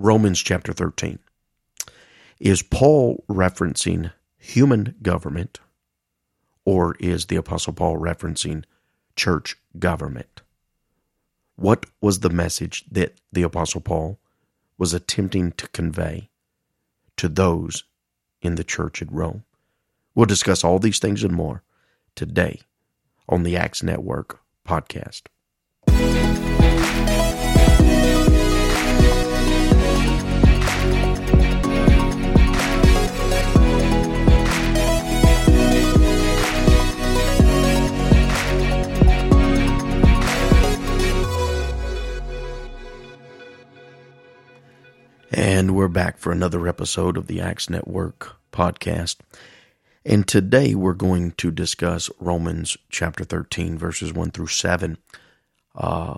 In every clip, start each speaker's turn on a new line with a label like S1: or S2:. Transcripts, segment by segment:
S1: Romans chapter 13. Is Paul referencing human government or is the Apostle Paul referencing church government? What was the message that the Apostle Paul was attempting to convey to those in the church at Rome? We'll discuss all these things and more today on the Acts Network podcast. And we're back for another episode of the Acts Network podcast. And today we're going to discuss Romans chapter 13, verses 1 through 7. Uh,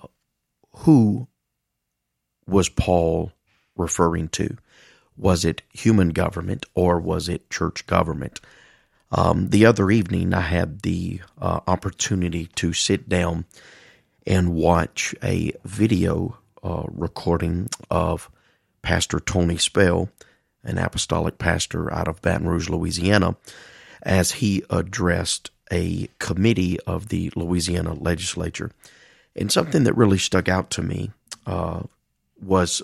S1: who was Paul referring to? Was it human government or was it church government? Um, the other evening, I had the uh, opportunity to sit down and watch a video uh, recording of Pastor Tony Spell, an apostolic pastor out of Baton Rouge, Louisiana, as he addressed a committee of the Louisiana legislature. And something that really stuck out to me uh, was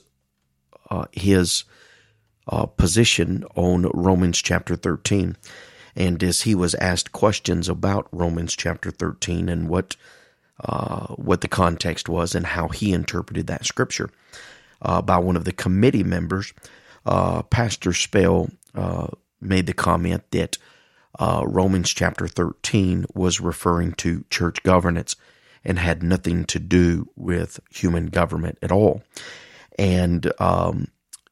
S1: uh, his uh, position on Romans chapter 13. And as he was asked questions about Romans chapter 13 and what uh, what the context was and how he interpreted that scripture, uh, by one of the committee members, uh, Pastor Spell uh, made the comment that uh, Romans chapter 13 was referring to church governance and had nothing to do with human government at all. And um,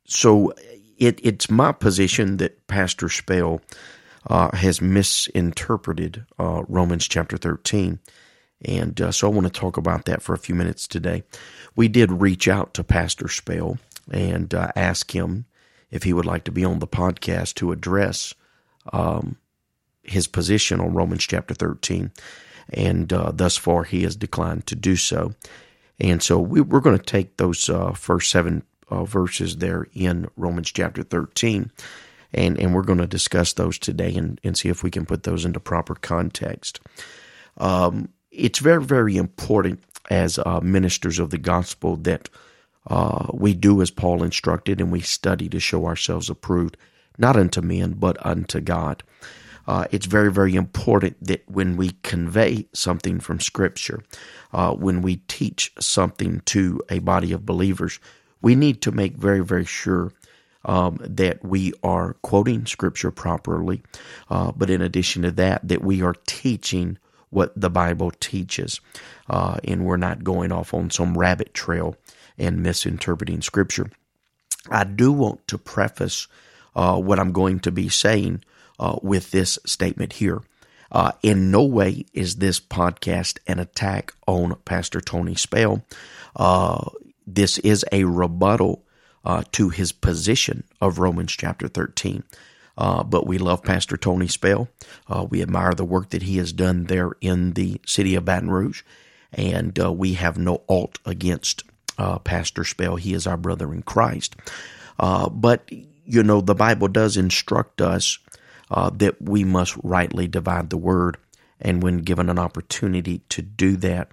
S1: so it, it's my position that Pastor Spell uh, has misinterpreted uh, Romans chapter 13 and uh, so I want to talk about that for a few minutes today. We did reach out to Pastor Spell and uh, ask him if he would like to be on the podcast to address um, his position on Romans chapter 13. And uh, thus far, he has declined to do so. And so we, are going to take those uh, first seven uh, verses there in Romans chapter 13 and, and we're going to discuss those today and, and see if we can put those into proper context. Um, it's very, very important as uh, ministers of the gospel that uh, we do as Paul instructed and we study to show ourselves approved, not unto men, but unto God. Uh, it's very, very important that when we convey something from Scripture, uh, when we teach something to a body of believers, we need to make very, very sure um, that we are quoting Scripture properly. Uh, but in addition to that, that we are teaching what the Bible teaches, uh, and we're not going off on some rabbit trail and misinterpreting Scripture. I do want to preface uh, what I'm going to be saying uh, with this statement here. Uh, in no way is this podcast an attack on Pastor Tony Spell. Uh, this is a rebuttal uh, to his position of Romans chapter 13. Uh, but we love Pastor Tony Spell. Uh, we admire the work that he has done there in the city of Baton Rouge. And uh, we have no alt against uh, Pastor Spell. He is our brother in Christ. Uh, but, you know, the Bible does instruct us uh, that we must rightly divide the word. And when given an opportunity to do that,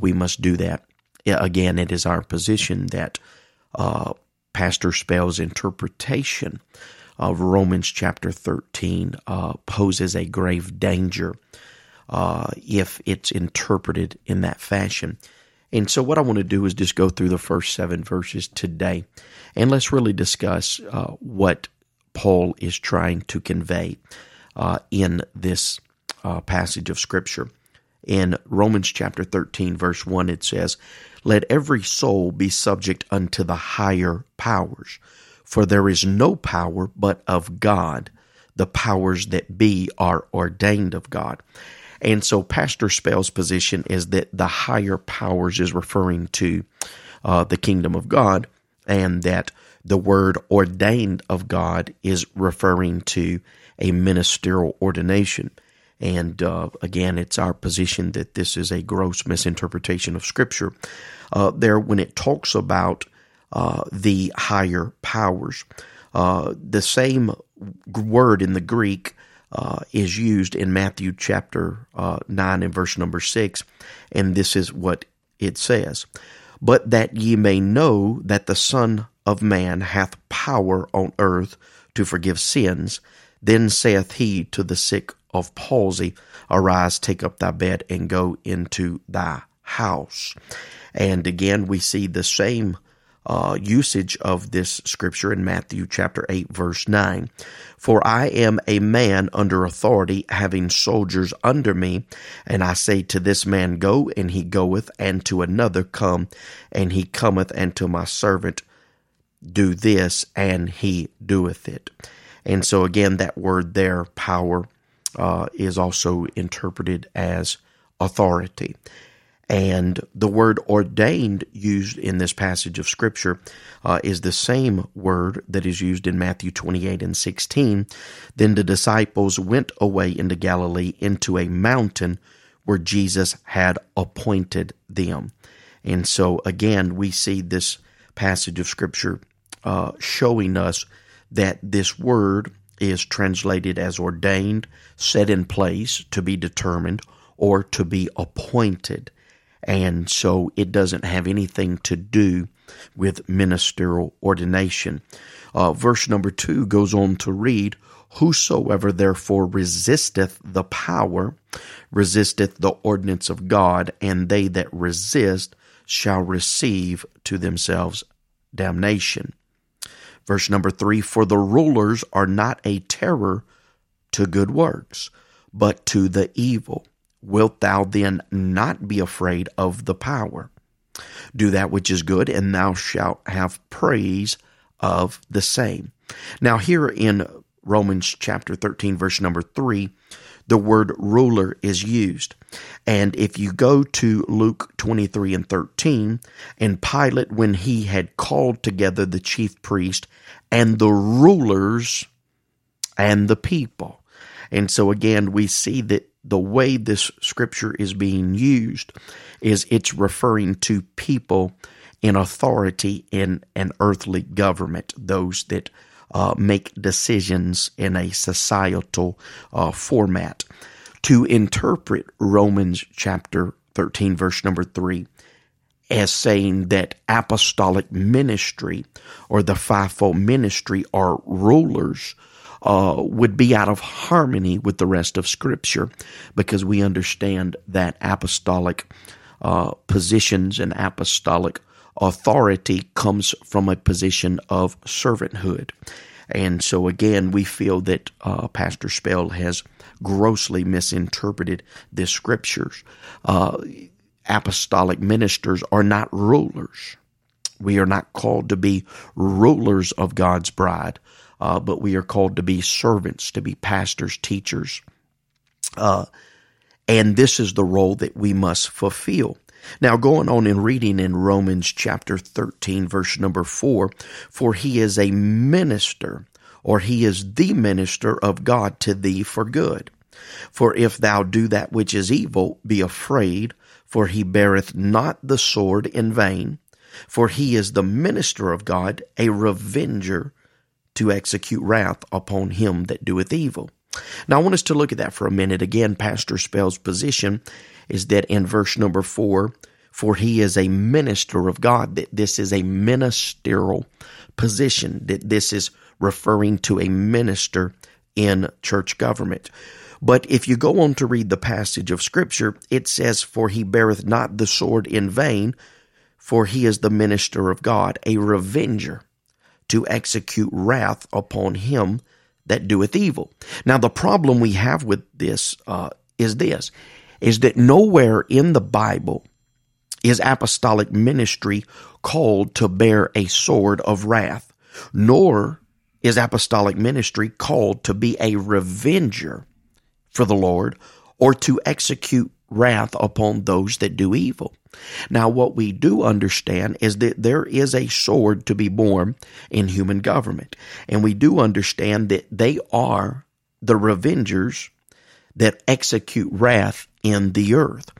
S1: we must do that. Again, it is our position that Pastor Spell's interpretation of Romans chapter 13 uh, poses a grave danger uh, if it's interpreted in that fashion. And so, what I want to do is just go through the first seven verses today, and let's really discuss uh, what Paul is trying to convey uh, in this uh, passage of Scripture. In Romans chapter 13, verse 1, it says, Let every soul be subject unto the higher powers for there is no power but of God. The powers that be are ordained of God. And so Pastor Spell's position is that the higher powers is referring to uh, the kingdom of God, and that the word ordained of God is referring to a ministerial ordination. And uh, again, it's our position that this is a gross misinterpretation of Scripture. Uh, there, when it talks about uh, the higher powers. Uh, the same word in the Greek uh, is used in Matthew chapter uh, 9 and verse number 6, and this is what it says But that ye may know that the Son of Man hath power on earth to forgive sins, then saith he to the sick of palsy, Arise, take up thy bed, and go into thy house. And again, we see the same uh, usage of this scripture in Matthew chapter 8, verse 9. For I am a man under authority, having soldiers under me, and I say to this man, Go, and he goeth, and to another, Come, and he cometh, and to my servant, Do this, and he doeth it. And so, again, that word there, power, uh, is also interpreted as authority. And the word ordained used in this passage of Scripture uh, is the same word that is used in Matthew 28 and 16. Then the disciples went away into Galilee into a mountain where Jesus had appointed them. And so, again, we see this passage of Scripture uh, showing us that this word is translated as ordained, set in place, to be determined, or to be appointed. And so it doesn't have anything to do with ministerial ordination. Uh, verse number two goes on to read, Whosoever therefore resisteth the power, resisteth the ordinance of God, and they that resist shall receive to themselves damnation. Verse number three, For the rulers are not a terror to good works, but to the evil wilt thou then not be afraid of the power? Do that which is good, and thou shalt have praise of the same. Now, here in Romans chapter 13, verse number 3, the word ruler is used. And if you go to Luke 23 and 13, and Pilate, when he had called together the chief priest and the rulers and the people. And so again, we see that the way this scripture is being used is it's referring to people in authority in an earthly government, those that uh, make decisions in a societal uh, format. To interpret Romans chapter 13, verse number 3, as saying that apostolic ministry or the fivefold ministry are rulers uh, would be out of harmony with the rest of Scripture because we understand that apostolic uh, positions and apostolic authority comes from a position of servanthood. And so, again, we feel that uh, Pastor Spell has grossly misinterpreted the scriptures. Uh, apostolic ministers are not rulers. We are not called to be rulers of God's bride uh, but we are called to be servants, to be pastors, teachers. Uh, and this is the role that we must fulfill. Now, going on and reading in Romans chapter 13, verse number 4 For he is a minister, or he is the minister of God to thee for good. For if thou do that which is evil, be afraid, for he beareth not the sword in vain. For he is the minister of God, a revenger to execute wrath upon him that doeth evil. Now, I want us to look at that for a minute. Again, Pastor Spell's position is that in verse number four, for he is a minister of God, that this is a ministerial position, that this is referring to a minister in church government. But if you go on to read the passage of Scripture, it says, For he beareth not the sword in vain, for he is the minister of God, a revenger to execute wrath upon him that doeth evil. Now, the problem we have with this uh, is this, is that nowhere in the Bible is apostolic ministry called to bear a sword of wrath, nor is apostolic ministry called to be a revenger for the Lord or to execute wrath upon those that do evil. Now, what we do understand is that there is a sword to be borne in human government. And we do understand that they are the revengers that execute wrath in the earth.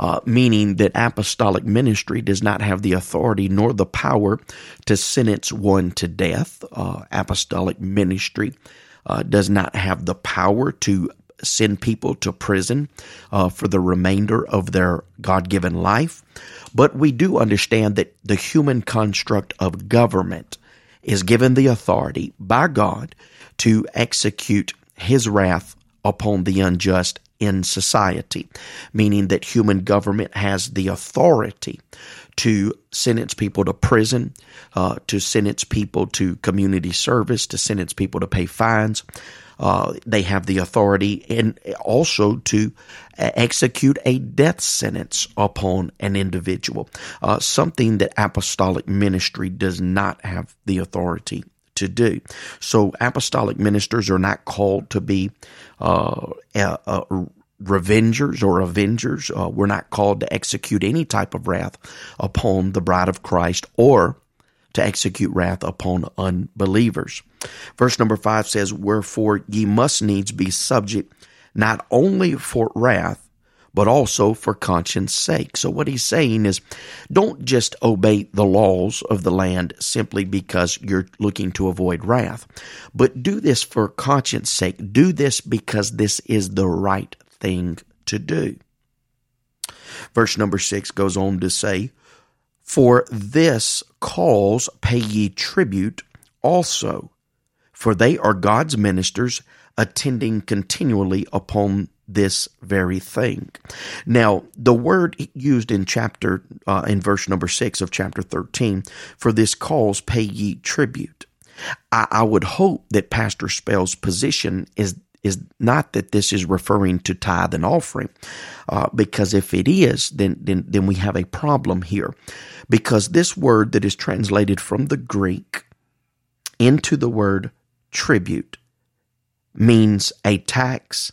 S1: uh, meaning that apostolic ministry does not have the authority nor the power to sentence one to death. Uh, apostolic ministry uh, does not have the power to send people to prison uh, for the remainder of their God given life. But we do understand that the human construct of government is given the authority by God to execute his wrath upon the unjust in society, meaning that human government has the authority to sentence people to prison, uh, to sentence people to community service, to sentence people to pay fines. Uh, they have the authority and also to execute a death sentence upon an individual, uh, something that apostolic ministry does not have the authority to do. So apostolic ministers are not called to be uh, revengers or avengers. Uh, we're not called to execute any type of wrath upon the bride of Christ or to execute wrath upon unbelievers. Verse number five says, Wherefore ye must needs be subject not only for wrath, but also for conscience sake. So what he's saying is don't just obey the laws of the land simply because you're looking to avoid wrath, but do this for conscience sake. Do this because this is the right thing to do. Verse number six goes on to say, For this cause pay ye tribute also, for they are God's ministers, attending continually upon this very thing. Now, the word used in chapter, uh, in verse number six of chapter 13, for this cause pay ye tribute. I, I would hope that Pastor Spell's position is is not that this is referring to tithe and offering, uh, because if it is, then, then then we have a problem here, because this word that is translated from the Greek into the word tribute means a tax,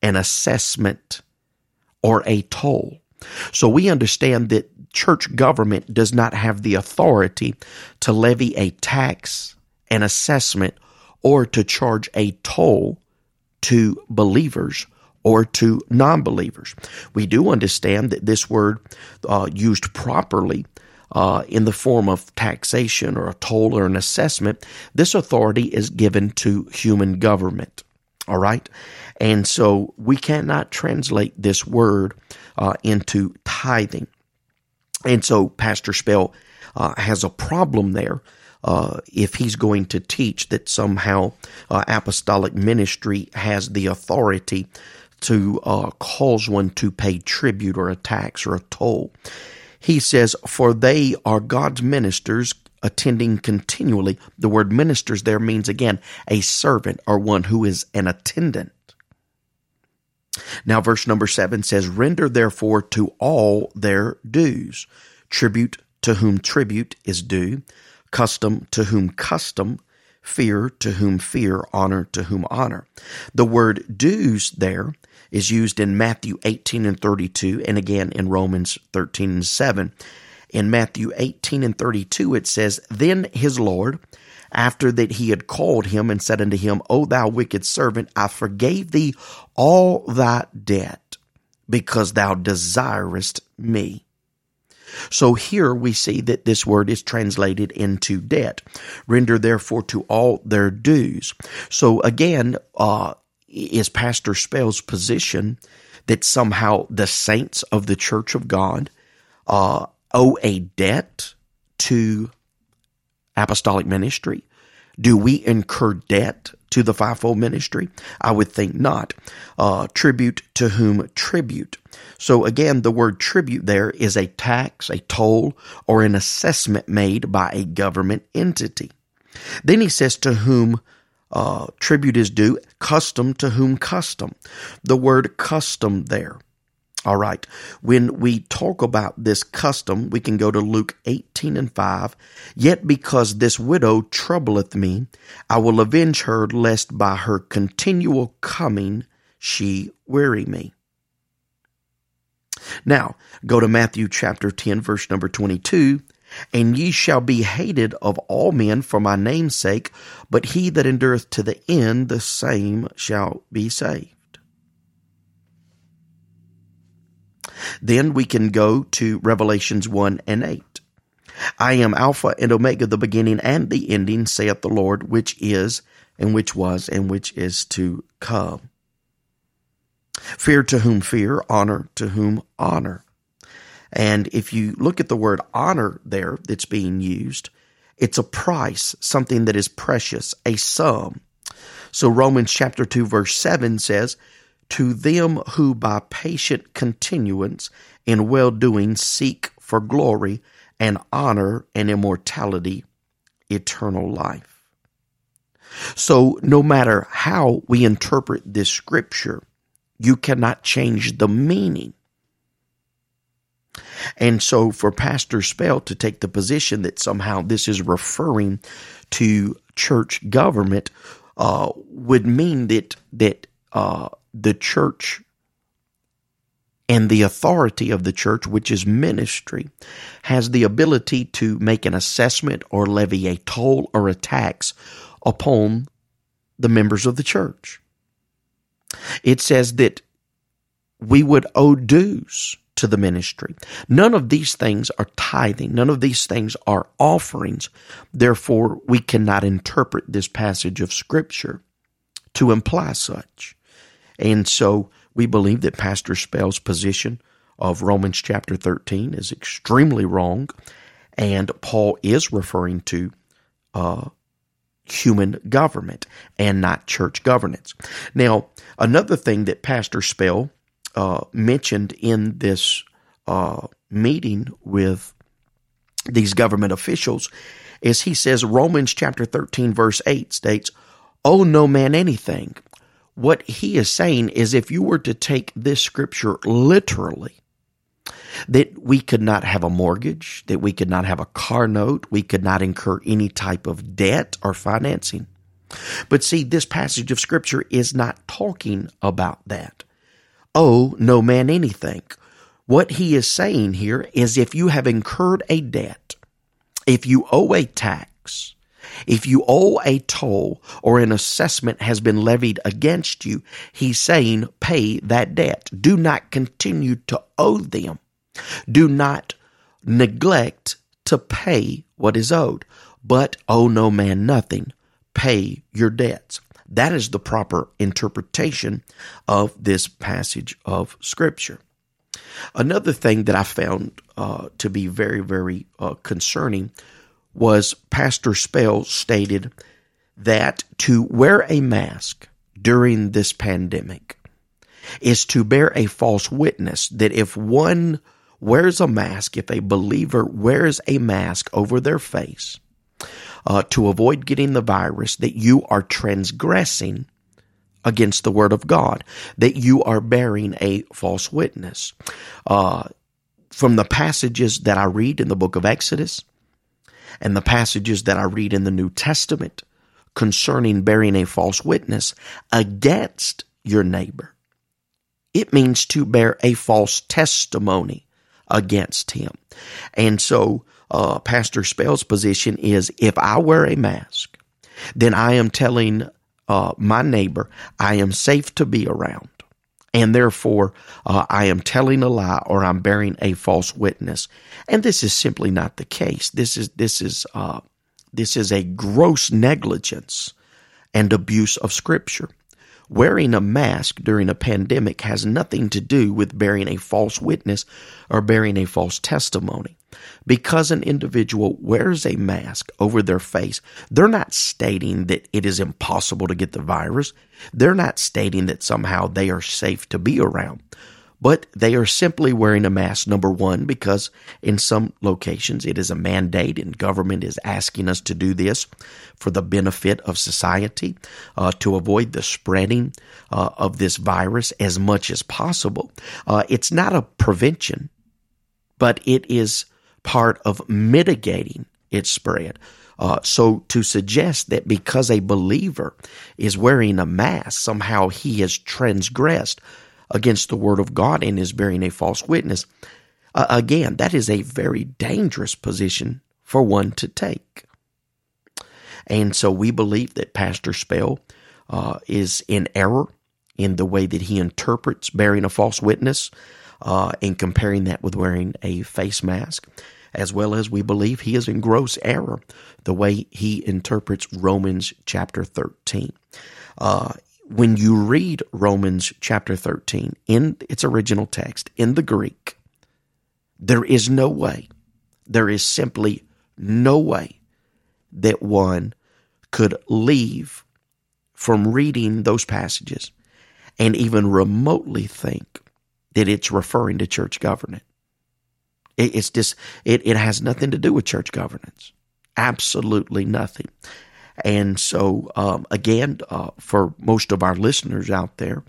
S1: an assessment, or a toll. So we understand that church government does not have the authority to levy a tax, an assessment, or to charge a toll to believers or to non believers. We do understand that this word, uh, used properly, uh, in the form of taxation or a toll or an assessment, this authority is given to human government. All right? And so we cannot translate this word uh, into tithing. And so Pastor Spell uh, has a problem there uh, if he's going to teach that somehow uh, apostolic ministry has the authority to uh, cause one to pay tribute or a tax or a toll. He says, For they are God's ministers attending continually. The word ministers there means again a servant or one who is an attendant. Now, verse number seven says, Render therefore to all their dues, tribute to whom tribute is due, custom to whom custom, fear to whom fear, honor to whom honor. The word dues there is used in Matthew 18 and 32 and again in Romans 13 and 7. In Matthew 18 and 32 it says, Then his Lord, after that he had called him and said unto him, O thou wicked servant, I forgave thee all thy debt because thou desirest me. So here we see that this word is translated into debt. Render therefore to all their dues. So again, uh, is Pastor Spell's position that somehow the saints of the Church of God uh, owe a debt to apostolic ministry? Do we incur debt to the fivefold ministry? I would think not. Uh, tribute to whom tribute. So again, the word tribute there is a tax, a toll, or an assessment made by a government entity. Then he says to whom uh, tribute is due, custom to whom custom. The word custom there. All right. When we talk about this custom, we can go to Luke 18 and 5. Yet because this widow troubleth me, I will avenge her, lest by her continual coming she weary me. Now, go to Matthew chapter 10, verse number 22. And ye shall be hated of all men for my name's sake, but he that endureth to the end, the same shall be saved. Then we can go to Revelations 1 and 8. I am Alpha and Omega, the beginning and the ending, saith the Lord, which is, and which was, and which is to come. Fear to whom fear, honor to whom honor. And if you look at the word honor there that's being used, it's a price, something that is precious, a sum. So Romans chapter 2 verse 7 says, To them who by patient continuance in well doing seek for glory and honor and immortality, eternal life. So no matter how we interpret this scripture, you cannot change the meaning. And so for Pastor Spell to take the position that somehow this is referring to church government uh, would mean that that uh, the church and the authority of the church, which is ministry, has the ability to make an assessment or levy a toll or a tax upon the members of the church. It says that we would owe dues to the ministry. None of these things are tithing. None of these things are offerings. Therefore, we cannot interpret this passage of scripture to imply such. And so we believe that Pastor Spell's position of Romans chapter 13 is extremely wrong. And Paul is referring to uh, human government and not church governance. Now, another thing that Pastor Spell uh, mentioned in this uh, meeting with these government officials is he says Romans chapter 13 verse 8 states, "Oh no man anything." What he is saying is if you were to take this scripture literally, that we could not have a mortgage, that we could not have a car note, we could not incur any type of debt or financing. But see, this passage of scripture is not talking about that Oh, no man anything. What he is saying here is if you have incurred a debt, if you owe a tax, if you owe a toll or an assessment has been levied against you, he's saying pay that debt. Do not continue to owe them. Do not neglect to pay what is owed, but owe no man nothing. Pay your debts. That is the proper interpretation of this passage of Scripture. Another thing that I found uh, to be very, very uh, concerning was Pastor Spell stated that to wear a mask during this pandemic is to bear a false witness that if one wears a mask, if a believer wears a mask over their face, uh, to avoid getting the virus, that you are transgressing against the word of God, that you are bearing a false witness. Uh, from the passages that I read in the book of Exodus and the passages that I read in the New Testament concerning bearing a false witness against your neighbor, it means to bear a false testimony against him. And so uh, Pastor Spell's position is if I wear a mask, then I am telling uh, my neighbor I am safe to be around. And therefore, uh, I am telling a lie or I'm bearing a false witness. And this is simply not the case. This is, this is, uh, this is a gross negligence and abuse of scripture. Wearing a mask during a pandemic has nothing to do with bearing a false witness or bearing a false testimony. Because an individual wears a mask over their face, they're not stating that it is impossible to get the virus. They're not stating that somehow they are safe to be around. But they are simply wearing a mask, number one, because in some locations it is a mandate and government is asking us to do this for the benefit of society, uh, to avoid the spreading uh, of this virus as much as possible. Uh, it's not a prevention, but it is part of mitigating its spread. Uh, so to suggest that because a believer is wearing a mask, somehow he has transgressed against the word of God and is bearing a false witness, uh, again, that is a very dangerous position for one to take. And so we believe that Pastor Spell uh, is in error in the way that he interprets bearing a false witness. uh, and comparing that with wearing a face mask, as well as we believe he is in gross error the way he interprets Romans chapter 13. Uh, when you read Romans chapter 13 in its original text, in the Greek, there is no way, there is simply no way that one could leave from reading those passages and even remotely think that it's referring to church governance. It's just, it, it has nothing to do with church governance. Absolutely nothing. And so, um, again, uh, for most of our listeners out there,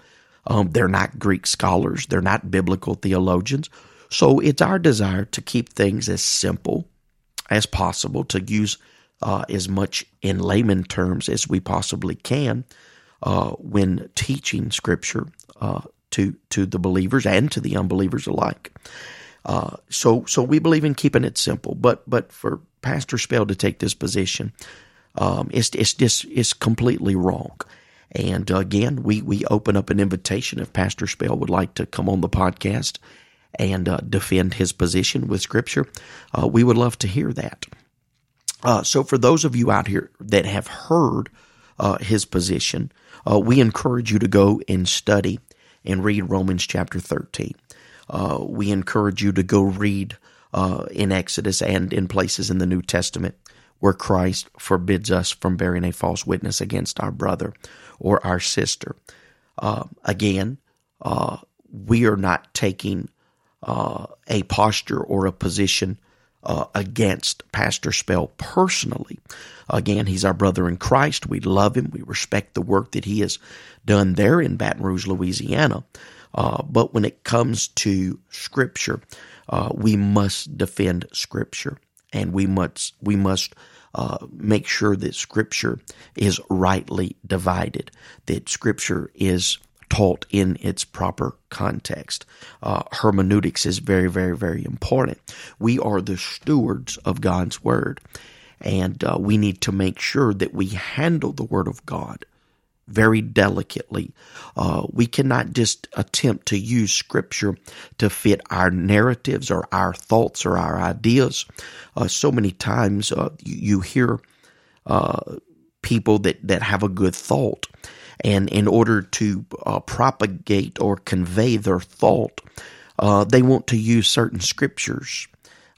S1: um, they're not Greek scholars, they're not biblical theologians. So it's our desire to keep things as simple as possible, to use uh, as much in layman terms as we possibly can uh, when teaching Scripture uh, to to the believers and to the unbelievers alike. Uh, so so we believe in keeping it simple, but but for Pastor Spell to take this position, um, it's it's just it's completely wrong. And again, we we open up an invitation if Pastor Spell would like to come on the podcast and uh, defend his position with Scripture. Uh, we would love to hear that. Uh, so, for those of you out here that have heard uh, his position, uh, we encourage you to go and study and read Romans chapter 13. Uh, we encourage you to go read uh, in Exodus and in places in the New Testament where Christ forbids us from bearing a false witness against our brother or our sister. Uh, again, we are not taking a posture or a position uh, against Pastor Spell personally. Again, he's our brother in Christ. We love him. We respect the work that he has done there in Baton Rouge, Louisiana. Uh, but when it comes to Scripture, uh, we must defend Scripture, and we must we must uh, make sure that Scripture is rightly divided. That Scripture is taught in its proper context. Uh, hermeneutics is very, very, very important. We are the stewards of God's Word, and uh, we need to make sure that we handle the Word of God very delicately. Uh, we cannot just attempt to use Scripture to fit our narratives or our thoughts or our ideas. Uh, so many times uh, you, you, hear uh, people that, that have a good thought and in order to uh, propagate or convey their thought, uh, they want to use certain scriptures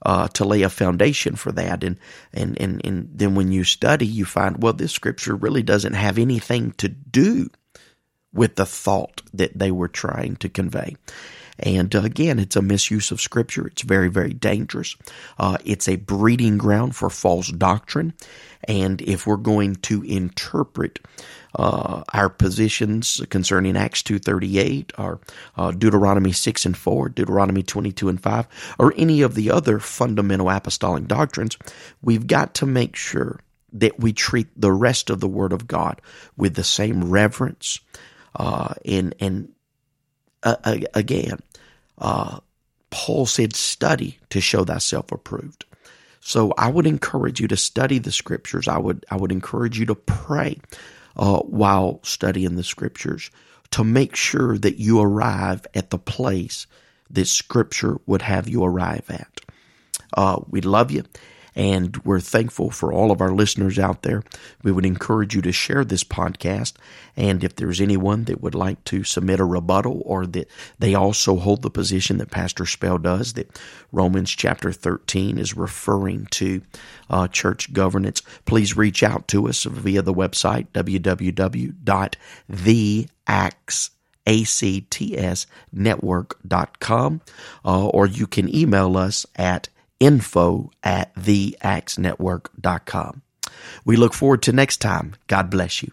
S1: uh, to lay a foundation for that. And, and, and, and then when you study, you find, well, this scripture really doesn't have anything to do with the thought that they were trying to convey. And uh, again, it's a misuse of Scripture. It's very, very dangerous. Uh, it's a breeding ground for false doctrine. And if we're going to interpret uh, our positions concerning Acts 2.38 or uh, Deuteronomy 6 and 4, Deuteronomy 22 and 5, or any of the other fundamental apostolic doctrines, we've got to make sure that we treat the rest of the Word of God with the same reverence uh, and, and uh, again, uh, Paul said, study to show thyself approved. So I would encourage you to study the scriptures. I would, I would encourage you to pray uh, while studying the scriptures to make sure that you arrive at the place that scripture would have you arrive at. Uh, we love you and we're thankful for all of our listeners out there. We would encourage you to share this podcast. And if there's anyone that would like to submit a rebuttal or that they also hold the position that Pastor Spell does, that Romans chapter 13 is referring to uh, church governance, please reach out to us via the website www.theactsnetwork.com uh, or you can email us at info at theactsnetwork.com. We look forward to next time. God bless you.